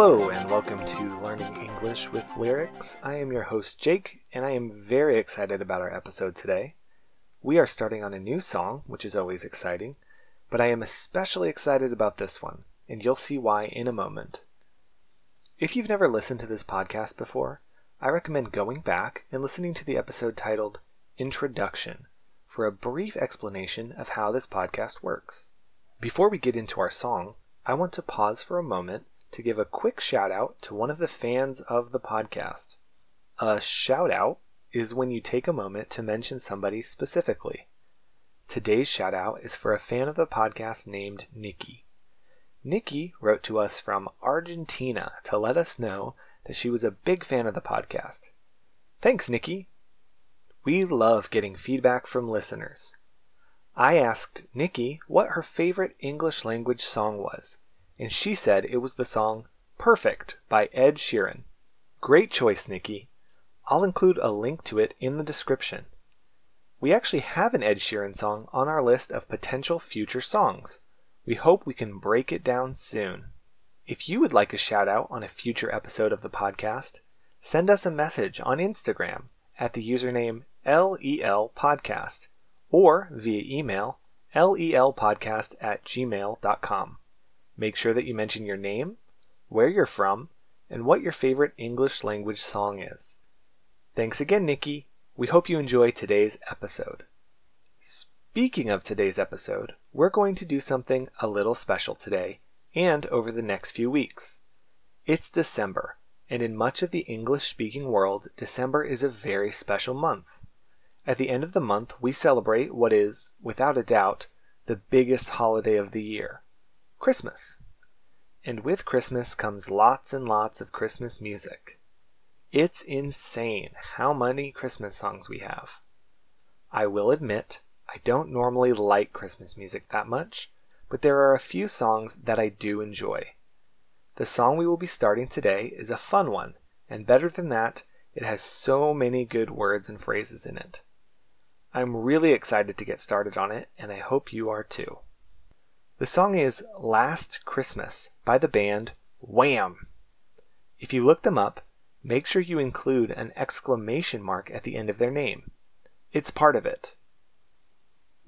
Hello, and welcome to Learning English with Lyrics. I am your host, Jake, and I am very excited about our episode today. We are starting on a new song, which is always exciting, but I am especially excited about this one, and you'll see why in a moment. If you've never listened to this podcast before, I recommend going back and listening to the episode titled Introduction for a brief explanation of how this podcast works. Before we get into our song, I want to pause for a moment to give a quick shout out to one of the fans of the podcast. A shout out is when you take a moment to mention somebody specifically. Today's shout out is for a fan of the podcast named Nikki. Nikki wrote to us from Argentina to let us know that she was a big fan of the podcast. Thanks, Nikki. We love getting feedback from listeners. I asked Nikki what her favorite English language song was, and she said it was the song Perfect by Ed Sheeran. Great choice, Nikki. I'll include a link to it in the description. We actually have an Ed Sheeran song on our list of potential future songs. We hope we can break it down soon. If you would like a shout out on a future episode of the podcast, send us a message on Instagram at the username LEL Podcast or via email lelpodcast at gmail.com. Make sure that you mention your name, where you're from, and what your favorite English language song is. Thanks again, Nikki. We hope you enjoy today's episode. Speaking of today's episode, we're going to do something a little special today and over the next few weeks. It's December, and in much of the English speaking world, December is a very special month. At the end of the month, we celebrate what is, without a doubt, the biggest holiday of the year Christmas. And with Christmas comes lots and lots of Christmas music. It's insane how many Christmas songs we have. I will admit, I don't normally like Christmas music that much, but there are a few songs that I do enjoy. The song we will be starting today is a fun one, and better than that, it has so many good words and phrases in it. I'm really excited to get started on it, and I hope you are too. The song is Last Christmas by the band Wham! If you look them up, make sure you include an exclamation mark at the end of their name. It's part of it.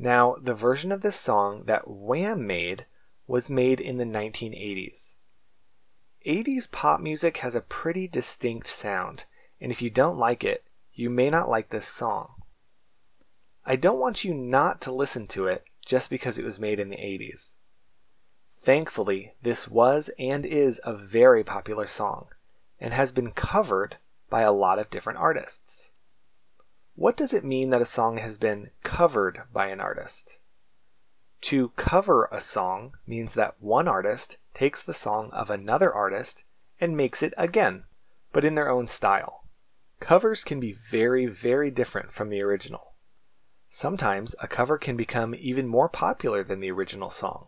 Now, the version of this song that Wham made was made in the 1980s. 80s pop music has a pretty distinct sound, and if you don't like it, you may not like this song. I don't want you not to listen to it just because it was made in the 80s. Thankfully, this was and is a very popular song, and has been covered by a lot of different artists. What does it mean that a song has been covered by an artist? To cover a song means that one artist takes the song of another artist and makes it again, but in their own style. Covers can be very, very different from the original. Sometimes a cover can become even more popular than the original song.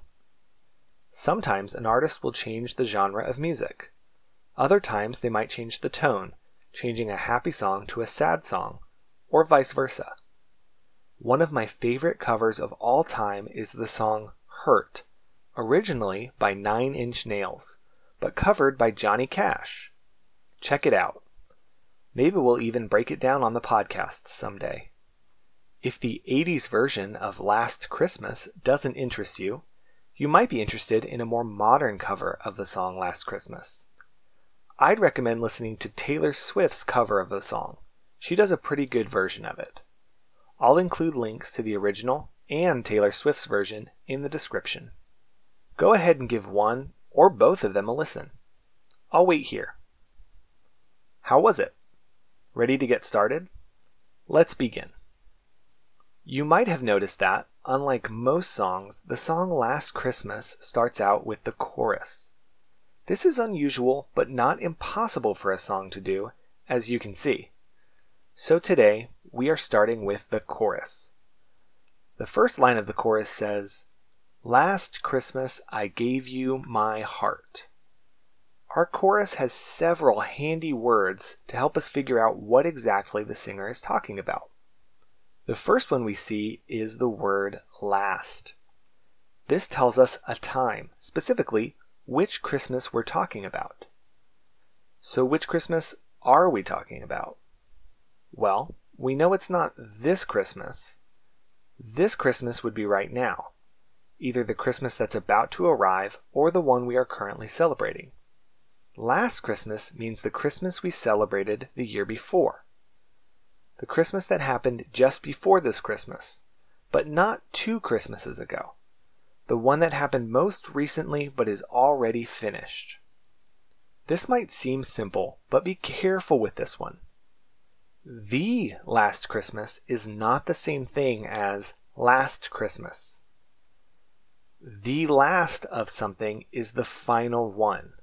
Sometimes an artist will change the genre of music. Other times they might change the tone, changing a happy song to a sad song or vice versa. One of my favorite covers of all time is the song Hurt, originally by Nine Inch Nails, but covered by Johnny Cash. Check it out. Maybe we'll even break it down on the podcast someday. If the 80s version of Last Christmas doesn't interest you, you might be interested in a more modern cover of the song Last Christmas. I'd recommend listening to Taylor Swift's cover of the song. She does a pretty good version of it. I'll include links to the original and Taylor Swift's version in the description. Go ahead and give one or both of them a listen. I'll wait here. How was it? Ready to get started? Let's begin. You might have noticed that, unlike most songs, the song Last Christmas starts out with the chorus. This is unusual but not impossible for a song to do, as you can see. So today, we are starting with the chorus. The first line of the chorus says, Last Christmas I gave you my heart. Our chorus has several handy words to help us figure out what exactly the singer is talking about. The first one we see is the word last. This tells us a time, specifically which Christmas we're talking about. So, which Christmas are we talking about? Well, we know it's not this Christmas. This Christmas would be right now, either the Christmas that's about to arrive or the one we are currently celebrating. Last Christmas means the Christmas we celebrated the year before. The Christmas that happened just before this Christmas, but not two Christmases ago. The one that happened most recently but is already finished. This might seem simple, but be careful with this one. The last Christmas is not the same thing as last Christmas. The last of something is the final one.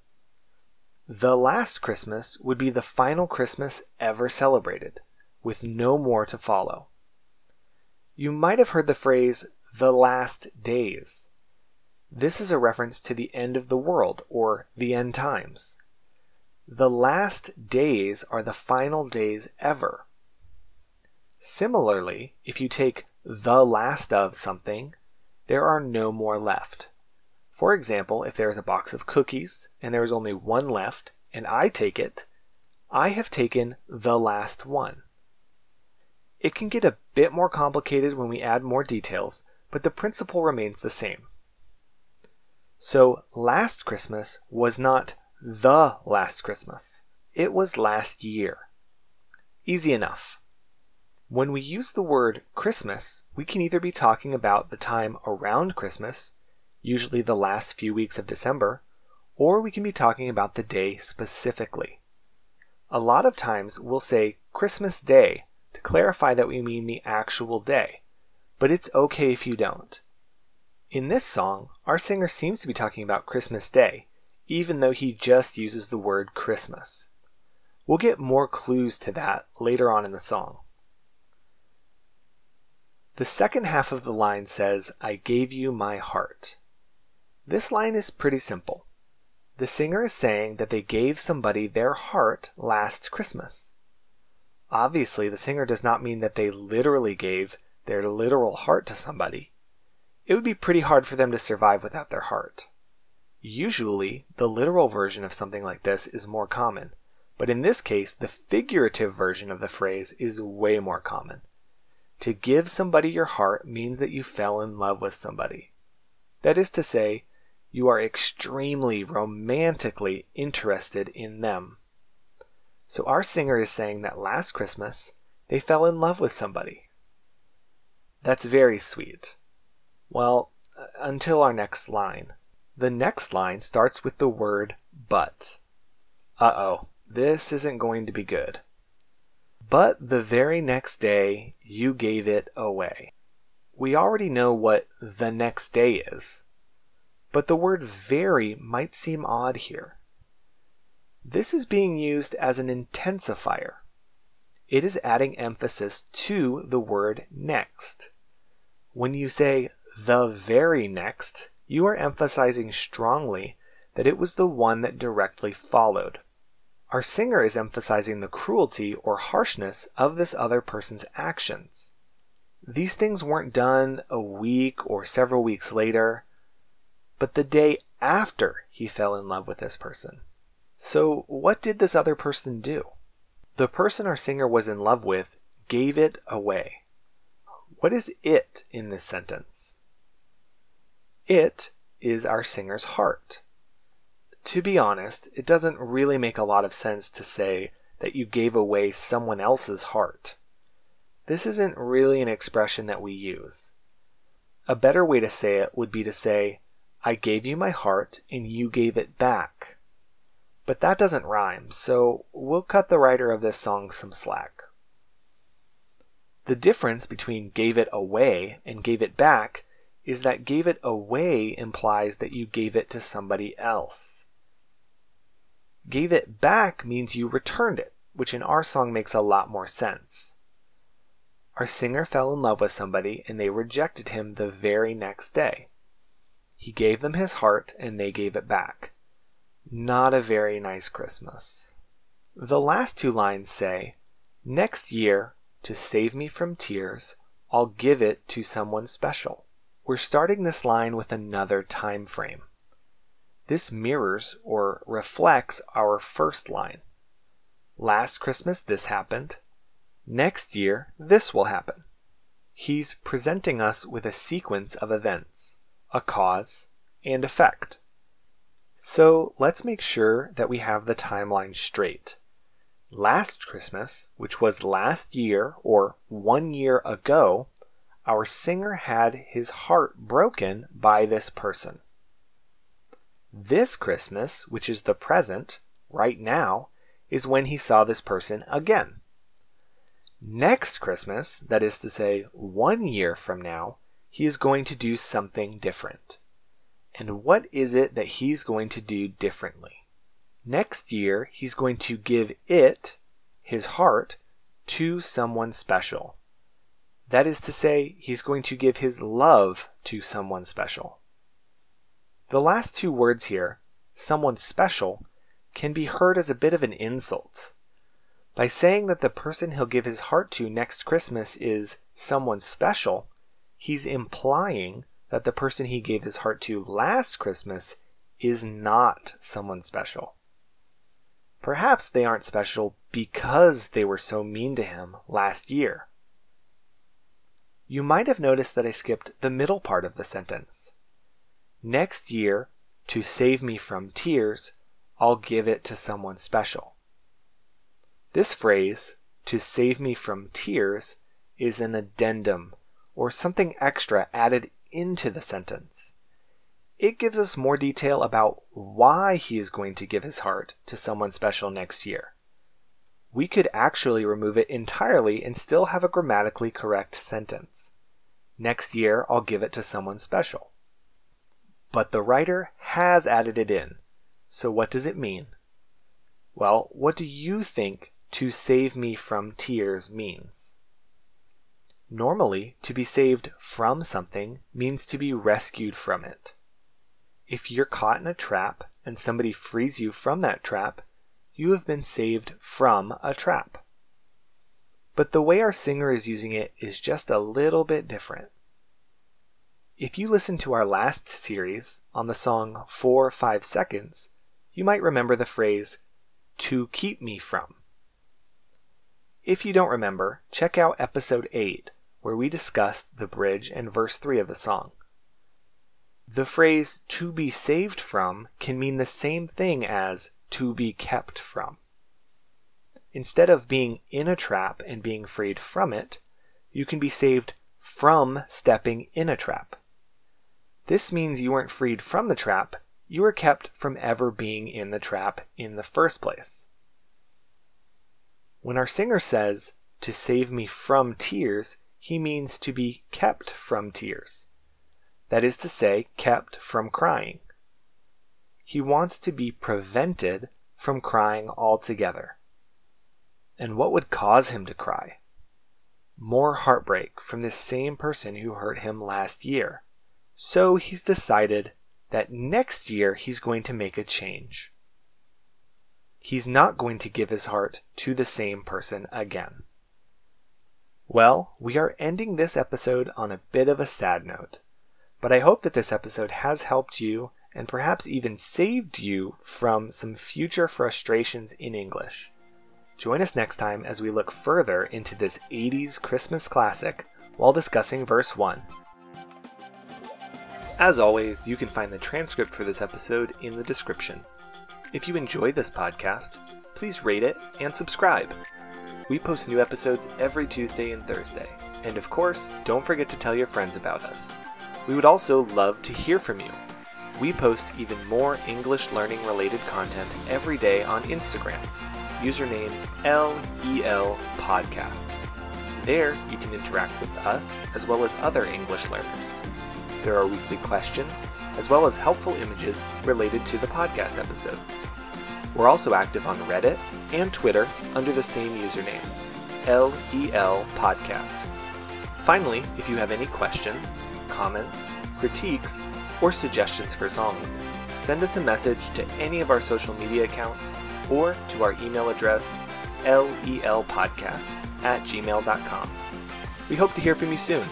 The last Christmas would be the final Christmas ever celebrated, with no more to follow. You might have heard the phrase, the last days. This is a reference to the end of the world, or the end times. The last days are the final days ever. Similarly, if you take the last of something, there are no more left. For example, if there is a box of cookies and there is only one left, and I take it, I have taken the last one. It can get a bit more complicated when we add more details, but the principle remains the same. So, last Christmas was not the last Christmas. It was last year. Easy enough. When we use the word Christmas, we can either be talking about the time around Christmas, usually the last few weeks of December, or we can be talking about the day specifically. A lot of times we'll say Christmas Day to clarify that we mean the actual day, but it's okay if you don't. In this song, our singer seems to be talking about Christmas Day, even though he just uses the word Christmas. We'll get more clues to that later on in the song. The second half of the line says, I gave you my heart. This line is pretty simple. The singer is saying that they gave somebody their heart last Christmas. Obviously, the singer does not mean that they literally gave their literal heart to somebody. It would be pretty hard for them to survive without their heart. Usually, the literal version of something like this is more common, but in this case, the figurative version of the phrase is way more common. To give somebody your heart means that you fell in love with somebody. That is to say, you are extremely romantically interested in them. So our singer is saying that last Christmas they fell in love with somebody. That's very sweet. Well, until our next line. The next line starts with the word but. Uh oh, this isn't going to be good. But the very next day you gave it away. We already know what the next day is, but the word very might seem odd here. This is being used as an intensifier. It is adding emphasis to the word next. When you say the very next, you are emphasizing strongly that it was the one that directly followed. Our singer is emphasizing the cruelty or harshness of this other person's actions. These things weren't done a week or several weeks later, but the day after he fell in love with this person. So, what did this other person do? The person our singer was in love with gave it away. What is it in this sentence? It is our singer's heart. To be honest, it doesn't really make a lot of sense to say that you gave away someone else's heart. This isn't really an expression that we use. A better way to say it would be to say, I gave you my heart and you gave it back. But that doesn't rhyme, so we'll cut the writer of this song some slack. The difference between gave it away and gave it back is that gave it away implies that you gave it to somebody else. Gave it back means you returned it, which in our song makes a lot more sense. Our singer fell in love with somebody and they rejected him the very next day. He gave them his heart and they gave it back. Not a very nice Christmas. The last two lines say, Next year, to save me from tears, I'll give it to someone special. We're starting this line with another time frame. This mirrors or reflects our first line. Last Christmas, this happened. Next year, this will happen. He's presenting us with a sequence of events, a cause and effect. So let's make sure that we have the timeline straight. Last Christmas, which was last year or one year ago, our singer had his heart broken by this person. This Christmas, which is the present, right now, is when he saw this person again. Next Christmas, that is to say, one year from now, he is going to do something different. And what is it that he's going to do differently? Next year, he's going to give it, his heart, to someone special. That is to say, he's going to give his love to someone special. The last two words here, someone special, can be heard as a bit of an insult. By saying that the person he'll give his heart to next Christmas is someone special, he's implying that the person he gave his heart to last Christmas is not someone special. Perhaps they aren't special because they were so mean to him last year. You might have noticed that I skipped the middle part of the sentence. Next year, to save me from tears, I'll give it to someone special. This phrase, to save me from tears, is an addendum or something extra added into the sentence. It gives us more detail about why he is going to give his heart to someone special next year. We could actually remove it entirely and still have a grammatically correct sentence. Next year, I'll give it to someone special. But the writer has added it in, so, what does it mean? Well, what do you think to save me from tears means? Normally, to be saved from something means to be rescued from it. If you're caught in a trap and somebody frees you from that trap, you have been saved from a trap. But the way our singer is using it is just a little bit different. If you listen to our last series on the song 4 5 Seconds, you might remember the phrase, to keep me from. If you don't remember, check out episode 8, where we discussed the bridge and verse 3 of the song. The phrase to be saved from can mean the same thing as to be kept from. Instead of being in a trap and being freed from it, you can be saved from stepping in a trap. This means you weren't freed from the trap, you were kept from ever being in the trap in the first place. When our singer says, to save me from tears, he means to be kept from tears. That is to say, kept from crying. He wants to be prevented from crying altogether. And what would cause him to cry? More heartbreak from this same person who hurt him last year. So he's decided that next year he's going to make a change. He's not going to give his heart to the same person again. Well, we are ending this episode on a bit of a sad note, but I hope that this episode has helped you and perhaps even saved you from some future frustrations in English. Join us next time as we look further into this 80s Christmas classic while discussing verse 1. As always, you can find the transcript for this episode in the description. If you enjoy this podcast, please rate it and subscribe. We post new episodes every Tuesday and Thursday. And of course, don't forget to tell your friends about us. We would also love to hear from you. We post even more English learning related content every day on Instagram. Username LEL Podcast. There, you can interact with us as well as other English learners. There are weekly questions, as well as helpful images related to the podcast episodes. We're also active on Reddit and Twitter under the same username, LEL Podcast. Finally, if you have any questions, comments, critiques, or suggestions for songs, send us a message to any of our social media accounts or to our email address, lelpodcast at gmail.com. We hope to hear from you soon.